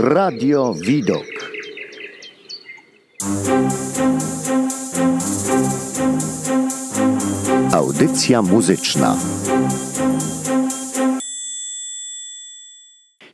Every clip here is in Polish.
Radio Widok. Audycja muzyczna.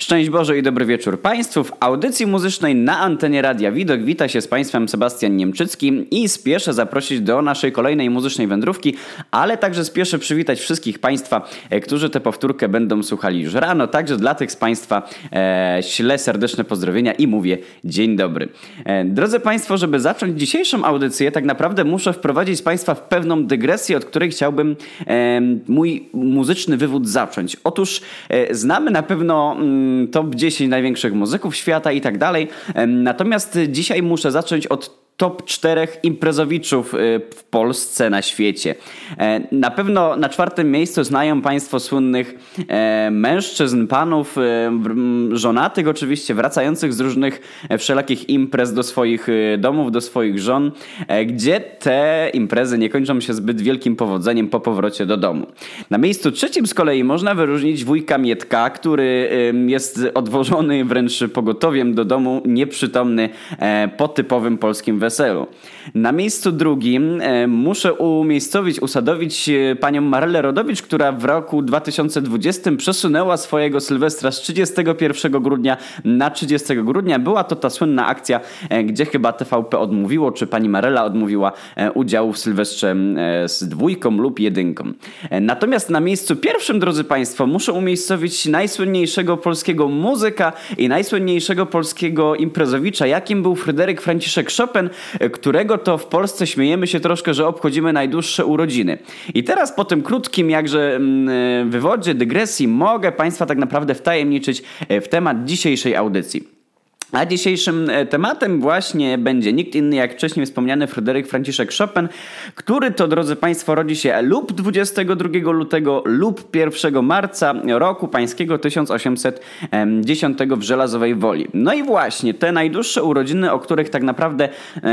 Szczęść Boże i dobry wieczór Państwu. W audycji muzycznej na antenie Radia Widok wita się z Państwem Sebastian Niemczycki i spieszę zaprosić do naszej kolejnej muzycznej wędrówki, ale także spieszę przywitać wszystkich Państwa, e, którzy tę powtórkę będą słuchali już rano. Także dla tych z Państwa e, ślę serdeczne pozdrowienia i mówię dzień dobry. E, drodzy Państwo, żeby zacząć dzisiejszą audycję, tak naprawdę muszę wprowadzić Państwa w pewną dygresję, od której chciałbym e, mój muzyczny wywód zacząć. Otóż e, znamy na pewno... Mm, top 10 największych muzyków świata i tak dalej. Natomiast dzisiaj muszę zacząć od top czterech imprezowiczów y, w Polsce, na świecie. E, na pewno na czwartym miejscu znają Państwo słynnych e, mężczyzn, panów, e, żonatych oczywiście, wracających z różnych wszelakich imprez do swoich domów, do swoich żon, gdzie te imprezy nie kończą się zbyt wielkim powodzeniem po powrocie do domu. Na miejscu trzecim z kolei można wyróżnić wujka Mietka, który jest odwożony wręcz pogotowiem do domu, nieprzytomny po typowym polskim weselu. Na miejscu drugim e, muszę umiejscowić, usadowić e, panią Marelę Rodowicz, która w roku 2020 przesunęła swojego Sylwestra z 31 grudnia na 30 grudnia. Była to ta słynna akcja, e, gdzie chyba TVP odmówiło, czy pani Marela odmówiła udziału w Sylwestrze z dwójką lub jedynką. Natomiast na miejscu pierwszym, drodzy Państwo, muszę umiejscowić najsłynniejszego polskiego muzyka i najsłynniejszego polskiego imprezowicza, jakim był Fryderyk Franciszek Chopin, którego to w Polsce śmiejemy się troszkę, że obchodzimy najdłuższe urodziny. I teraz po tym krótkim jakże mm, wywodzie, dygresji mogę Państwa tak naprawdę wtajemniczyć e, w temat dzisiejszej audycji. A dzisiejszym e, tematem właśnie będzie nikt inny jak wcześniej wspomniany Fryderyk Franciszek Chopin, który to, drodzy Państwo, rodzi się lub 22 lutego lub 1 marca roku pańskiego 1810 w Żelazowej Woli. No i właśnie te najdłuższe urodziny, o których tak naprawdę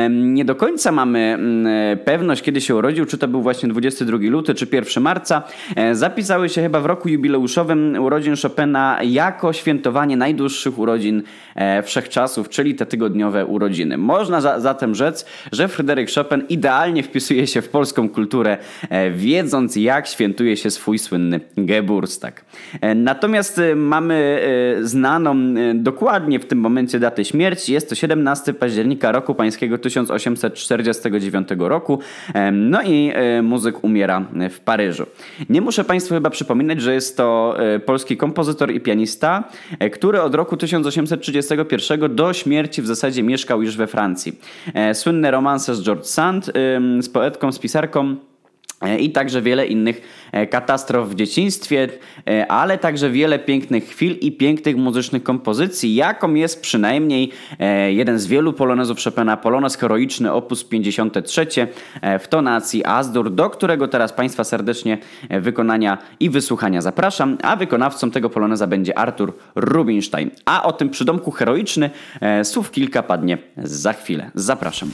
nie do końca mamy mm, pewność, kiedy się urodził, czy to był właśnie 22 luty, czy 1 marca, e, zapisały się chyba w roku jubileuszowym urodzin Chopina jako świętowanie najdłuższych urodzin e, wszechczasów czasów, czyli te tygodniowe urodziny. Można za, zatem rzec, że Fryderyk Chopin idealnie wpisuje się w polską kulturę, e, wiedząc jak świętuje się swój słynny Geburtstag. E, natomiast e, mamy znaną dokładnie w tym momencie datę śmierci. Jest to 17 października roku pańskiego 1849 roku. No i muzyk umiera w Paryżu. Nie muszę Państwu chyba przypominać, że jest to polski kompozytor i pianista, który od roku 1831 do śmierci w zasadzie mieszkał już we Francji. E, słynne romanse z George Sand, z poetką, z pisarką. E, I także wiele innych e, katastrof w dzieciństwie, ale także wiele pięknych chwil i pięknych muzycznych kompozycji, jaką jest przynajmniej jeden z wielu polonezów Chopina, polonez heroiczny op. 53 w tonacji Azdur, do którego teraz Państwa serdecznie wykonania i wysłuchania zapraszam, a wykonawcą tego poloneza będzie Artur Rubinstein. A o tym przydomku heroiczny słów kilka padnie za chwilę. Zapraszam.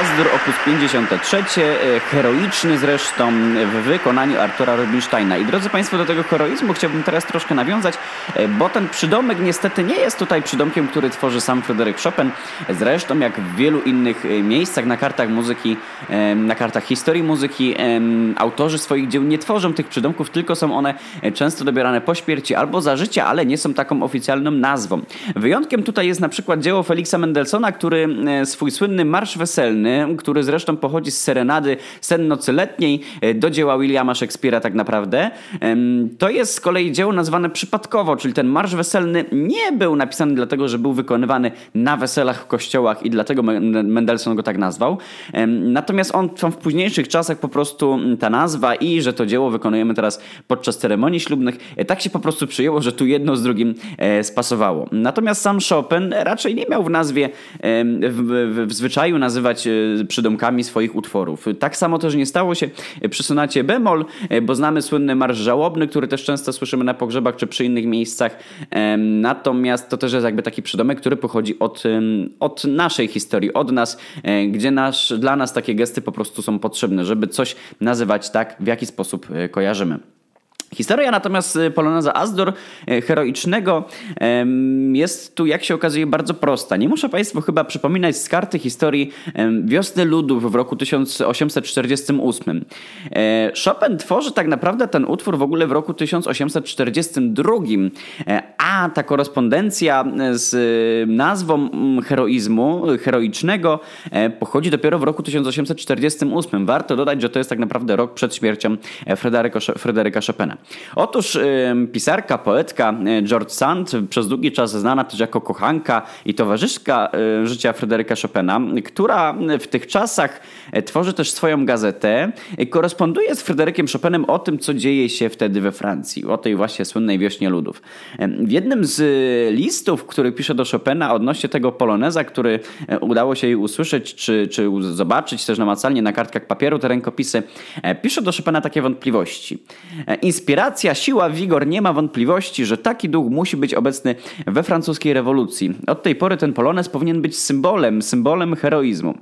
Asdur op. 53, e, heroiczny zresztą w wykonaniu Artura Rubinsteina. I drodzy Państwo, do tego heroizmu chciałbym teraz troszkę nawiązać, e, bo ten przydomek niestety nie jest tutaj przydomkiem, który tworzy sam Fryderyk Chopin. Zresztą jak w wielu innych e, miejscach na kartach muzyki, na kartach historii muzyki, autorzy swoich dzieł nie tworzą tych przydomków, tylko są one często dobierane po śmierci albo za życia, ale nie są taką oficjalną nazwą. Wyjątkiem tutaj jest na przykład dzieło Felixa Mendelssohna, który swój słynny Marsz Weselny, który zresztą pochodzi z serenady Sen Nocy Letniej e, do dzieła Williama Shakespeare'a tak naprawdę. To jest z kolei dzieło nazwane przypadkowo, czyli ten Marsz Weselny nie był napisany dlatego, że był wykonywany na weselach w kościołach i dlatego Mendelssohn go tak nazwał. Natomiast on w późniejszych czasach po prostu ta nazwa i że to dzieło wykonujemy teraz podczas ceremonii ślubnych, e, tak się po prostu przyjęło, że tu jedno z drugim e, spasowało. Natomiast sam Chopin raczej nie miał w nazwie, w, w, w zwyczaju nazywać przydomkami swoich utworów. Tak samo też nie stało się przy sonacie bemol, bo znamy słynny marsz żałobny, który też często słyszymy na pogrzebach czy przy innych miejscach. Natomiast to też jest jakby taki przydomek, który pochodzi od, od naszej historii, od nas, e, gdzie nasz, dla nas takie gesty po prostu są potrzebne, żeby coś nazywać tak, w jaki sposób e, kojarzymy. Historia natomiast y, Poloneza Asdor y, heroicznego jest tu, jak się okazuje, bardzo prosta. Nie muszę Państwu chyba przypominać z karty historii wiosny ludów w roku 1848. E, Chopin tworzy tak naprawdę ten utwór w ogóle w roku 1842, e, a ta korespondencja z nazwą mm, heroizmu, heroicznego e, pochodzi dopiero w roku 1848. Warto dodać, że to jest tak naprawdę rok przed śmiercią Fryderyka Chopina. Otóż pisarka, poetka e, George Sand, przez długi czas znana też jako kochanka i towarzyszka e, życia Fryderyka Chopina, która w tych czasach e, tworzy też swoją gazetę, koresponduje z Fryderykiem Chopinem o tym, co dzieje się wtedy we Francji, o tej właśnie słynnej wiośnie ludów. W jednym z listów, który pisze do Chopina odnośnie tego poloneza, który udało się jej usłyszeć, czy, czy zobaczyć też namacalnie na kartkach papieru, te rękopisy, pisze do Chopina takie wątpliwości. Inspiracja, siła, wigor, nie ma wątpliwości, że taki duch musi być obecny we francuskiej rewolucji. Od tej pory ten polonez powinien być symbolem, symbolem heroizmu.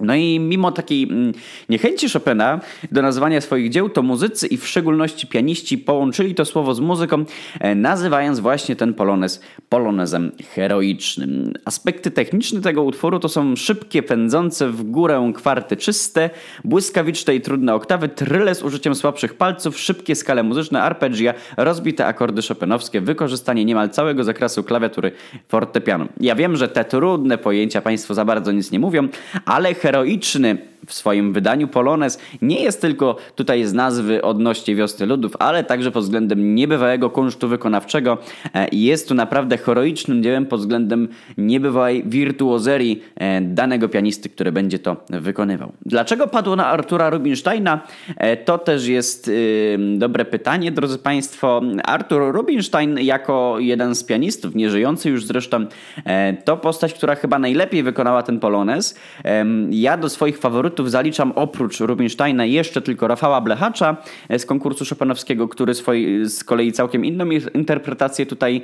No i mimo takiej mm, niechęci Chopina do nazywania swoich dzieł, to muzycy i w szczególności pianiści połączyli to słowo z muzyką, e, nazywając właśnie ten polonez polonezem heroicznym. Aspekty techniczne tego utworu to są szybkie, pędzące w górę kwarty czyste, błyskawiczne i trudne oktawy, tryle z użyciem słabszych palców, szybkie skale muzyczne, arpeggia, rozbite akordy chopinowskie, wykorzystanie niemal całego zakresu klawiatury fortepianu. Ja wiem, że te trudne pojęcia Państwu za bardzo nic nie mówią, ale heroiczny w swoim wydaniu Polonez nie jest tylko tutaj z nazwy odnośnie Wiosny Ludów, ale także pod względem niebywałego kunsztu wykonawczego. E, jest tu naprawdę heroicznym dziełem pod względem niebywałej wirtuozerii e, danego pianisty, który będzie to wykonywał. Dlaczego padło na Artura Rubinsteina? E, to też jest dobre pytanie, drodzy Państwo. Artur Rubinstein jako jeden z pianistów, nieżyjący już zresztą, to postać, która chyba najlepiej wykonała ten Polonez. Ja do swoich faworytów zaliczam oprócz Rubinsteina jeszcze tylko Rafała Blechacza e, z konkursu Chopinowskiego, który swoi, z kolei całkiem inną interpretację tutaj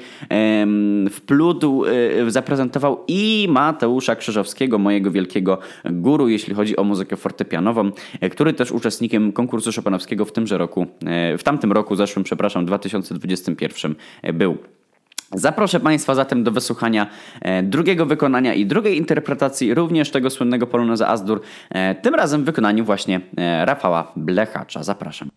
wplótł, e, zaprezentował i Mateusza Krzyżowskiego, mojego wielkiego guru, jeśli chodzi o muzykę fortepianową, e, który też uczestnikiem konkursu Chopinowskiego w tymże roku, w tamtym roku, zeszłym, przepraszam, 2021 był. Zaproszę Państwa zatem do wysłuchania e, drugiego wykonania i drugiej interpretacji również tego słynnego poloneza Azdur, e, tym razem w wykonaniu właśnie e, Rafała Blechacza. Zapraszam.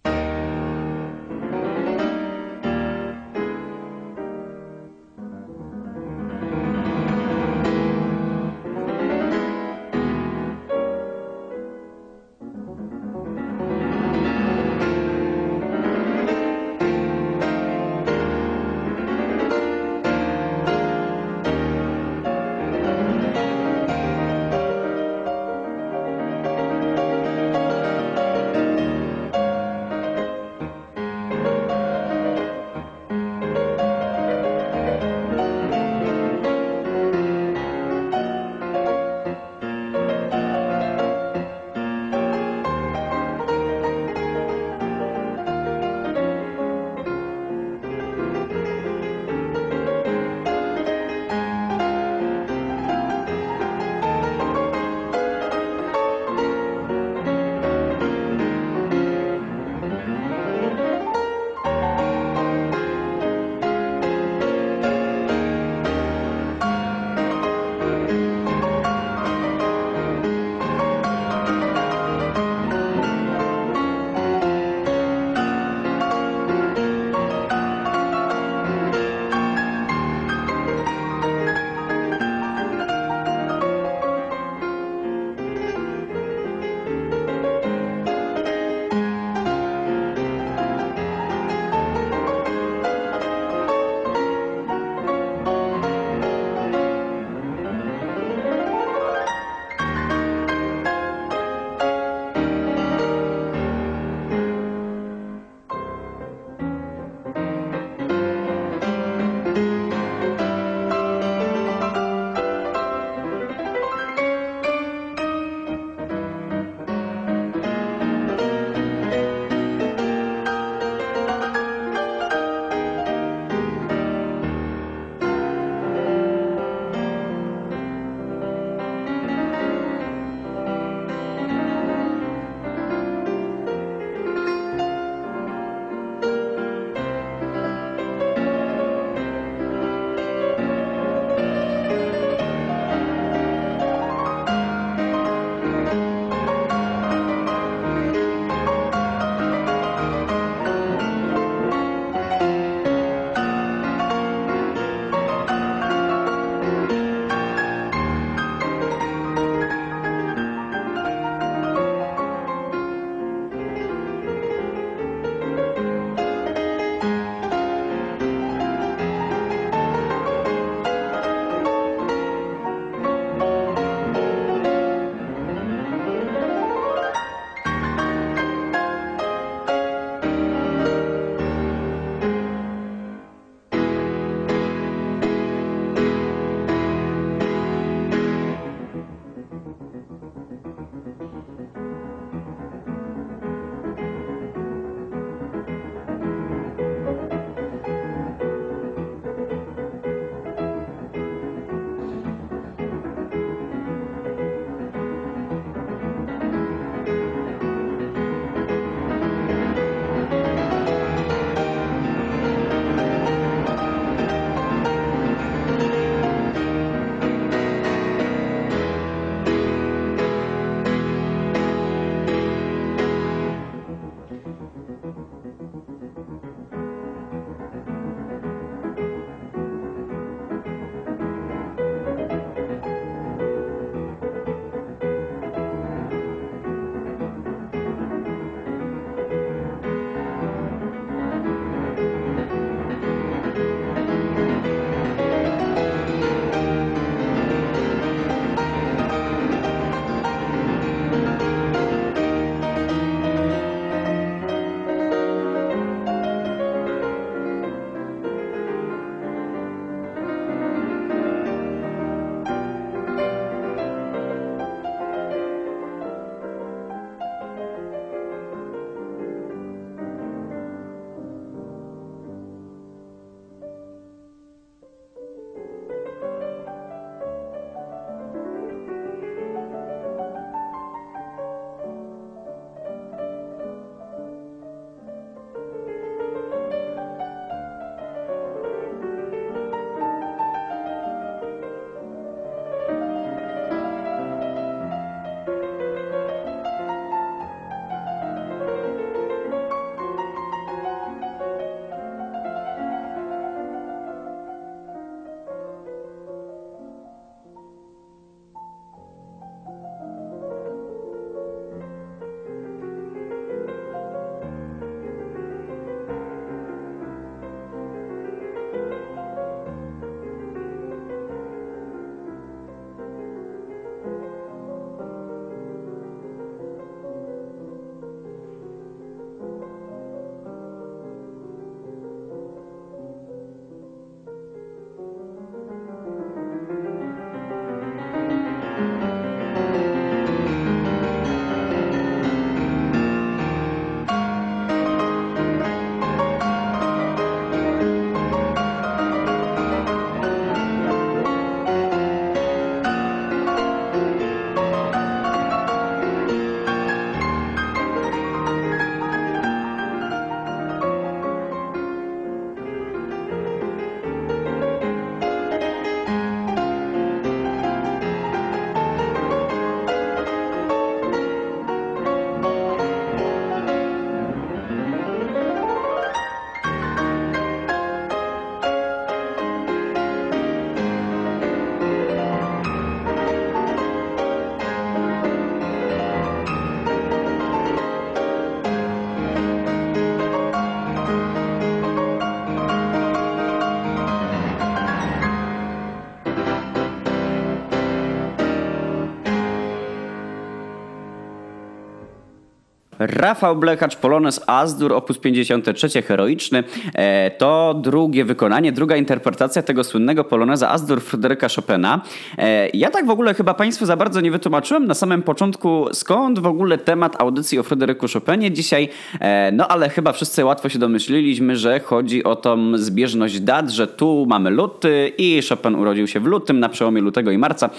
Rafał Blechacz, Polonez Azdur, opus 53, heroiczny. E, to drugie wykonanie, druga interpretacja tego słynnego Poloneza Azdur Fryderyka Chopina. E, ja tak w ogóle chyba Państwu za bardzo nie wytłumaczyłem na samym początku, skąd w ogóle temat audycji o Fryderyku Chopinie dzisiaj. E, no ale chyba wszyscy łatwo się domyśliliśmy, że chodzi o tą zbieżność dat, że tu mamy luty i Chopin urodził się w lutym, na przełomie lutego i marca,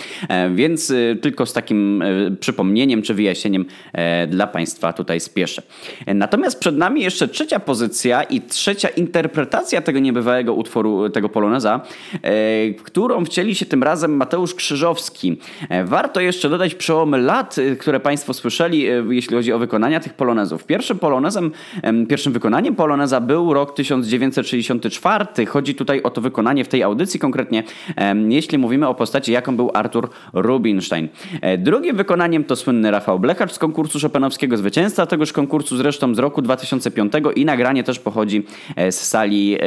więc e, tylko z takim e, przypomnieniem czy wyjaśnieniem dla Państwa tutaj spieszę. E, Natomiast przed nami jeszcze trzecia pozycja i trzecia interpretacja tego niebywałego utworu, tego poloneza, e, którą wcieli się tym razem Mateusz Krzyżowski. E, Warto jeszcze dodać przełomy lat, e, które Państwo słyszeli, e, jeśli chodzi o wykonania tych polonezów. Pierwszym polonezem, em, pierwszym wykonaniem poloneza był rok 1964. Chodzi tutaj o to wykonanie w tej audycji konkretnie, jeśli mówimy o postaci, jaką był Artur Rubinstein. E, Drugim wykonaniem to słynny Rafał Blechacz z konkursu Chopinowskiego, zwycięzca tegoż konkursu zresztą z roku 2005 i nagranie też pochodzi e, z sali,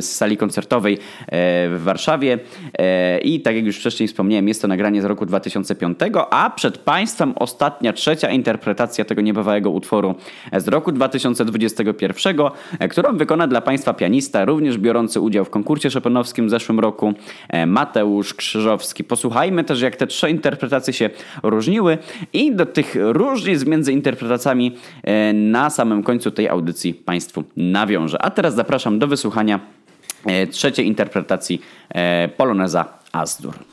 z sali koncertowej e, w Warszawie E, i tak jak już wcześniej wspomniałem, jest to nagranie z roku 2005, a przed Państwem ostatnia, trzecia interpretacja tego niebywałego utworu z roku 2021, e, którą wykona dla Państwa pianista, również biorący udział w konkursie Chopinowskim w zeszłym roku, Mateusz Krzyżowski. Posłuchajmy też, jak te trzy interpretacje się różniły i do tych różnic między interpretacjami e, na samym końcu tej audycji Państwu nawiążę. A teraz zapraszam do wysłuchania e, trzeciej interpretacji e, Poloneza Azdur.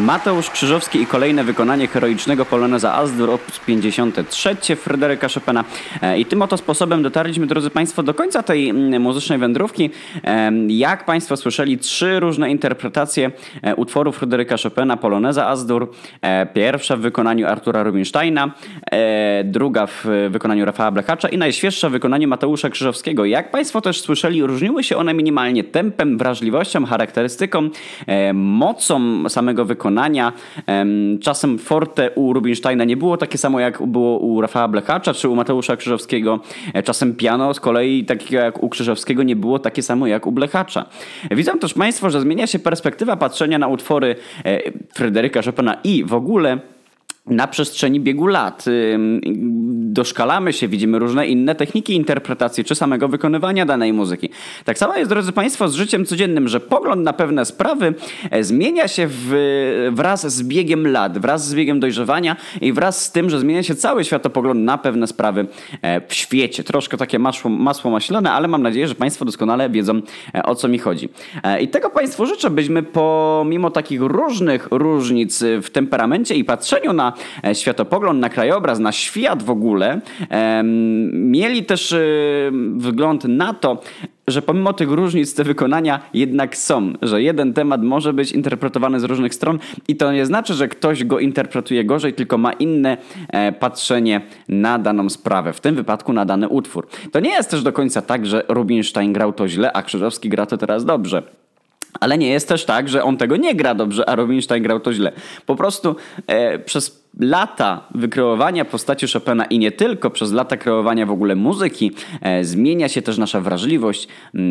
Mateusz Krzyżowski i kolejne wykonanie heroicznego Poloneza Azdur op. 53 Fryderyka Chopina. E, I tym oto sposobem dotarliśmy, drodzy Państwo, do końca tej mm, muzycznej wędrówki. E, Jak Państwo słyszeli, trzy różne interpretacje e, utworu Fryderyka Chopina, Poloneza Azdur. Pierwsza w wykonaniu Artura Rubinsteina, druga w wykonaniu Rafała Blechacza i najświeższa w wykonaniu Mateusza Krzyżowskiego. Jak Państwo też słyszeli, różniły się one minimalnie tempem, wrażliwością, charakterystyką, mocą samego wykonania. Em, Czasem forte u Rubinsteina nie było takie samo jak było u Rafała Blechacza czy u Mateusza Krzyżowskiego. E, Czasem piano z kolei takiego jak u Krzyżowskiego nie było takie samo jak u Blechacza. Widzą też Państwo, że zmienia się perspektywa patrzenia na utwory e, Fryderyka Chopina i w ogóle na przestrzeni biegu lat. Doszkalamy się, widzimy różne inne techniki interpretacji czy samego wykonywania danej muzyki. Tak samo jest, drodzy Państwo, z życiem codziennym, że pogląd na pewne sprawy e, zmienia się w, wraz z biegiem lat, wraz z biegiem dojrzewania i wraz z tym, że zmienia się cały światopogląd na pewne sprawy e, w świecie. Troszkę takie masło, masło maślane, ale mam nadzieję, że Państwo doskonale wiedzą, e, o co mi chodzi. I tego Państwu życzę, byśmy pomimo takich różnych różnic w temperamencie i patrzeniu na e, światopogląd, na krajobraz, na świat w ogóle, mieli też e, wgląd na to, że pomimo tych różnic te wykonania jednak są, że jeden temat może być interpretowany z różnych stron i to nie znaczy, że ktoś go interpretuje gorzej, tylko ma inne e, patrzenie na daną sprawę, w tym wypadku na dany utwór. To nie jest też do końca tak, że Rubinstein grał to źle, a Krzyżowski gra to teraz dobrze. Ale nie jest też tak, że on tego nie gra dobrze, a Rubinstein grał to źle. Po prostu e, przez lata wykreowania postaci Chopina i nie tylko przez lata kreowania w ogóle muzyki e, zmienia się też nasza wrażliwość,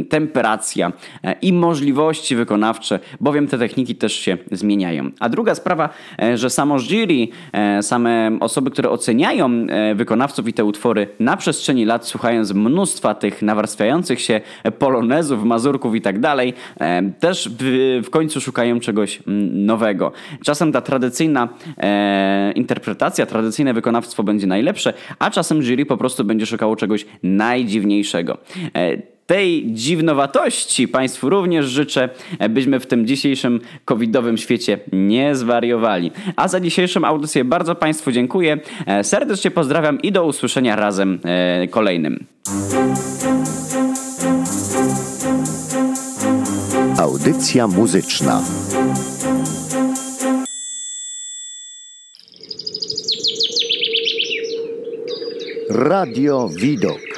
temperacja e, i możliwości wykonawcze, bowiem te techniki też się zmieniają. A druga sprawa, e, że samo jury, same osoby, które oceniają wykonawców i te utwory na przestrzeni lat, słuchając mnóstwa tych nawarstwiających się polonezów, mazurków i tak dalej, też w, końcu szukają czegoś nowego. Czasem ta tradycyjna interpretacja, tradycyjne wykonawstwo będzie najlepsze, a czasem jury po prostu będzie szukało czegoś najdziwniejszego. E, tej dziwnowatości Państwu również życzę, e, byśmy w tym dzisiejszym covidowym świecie nie zwariowali. A za dzisiejszą audycję bardzo Państwu dziękuję. E, Serdecznie pozdrawiam i do usłyszenia razem kolejnym. Audycja muzyczna. Radio Widok.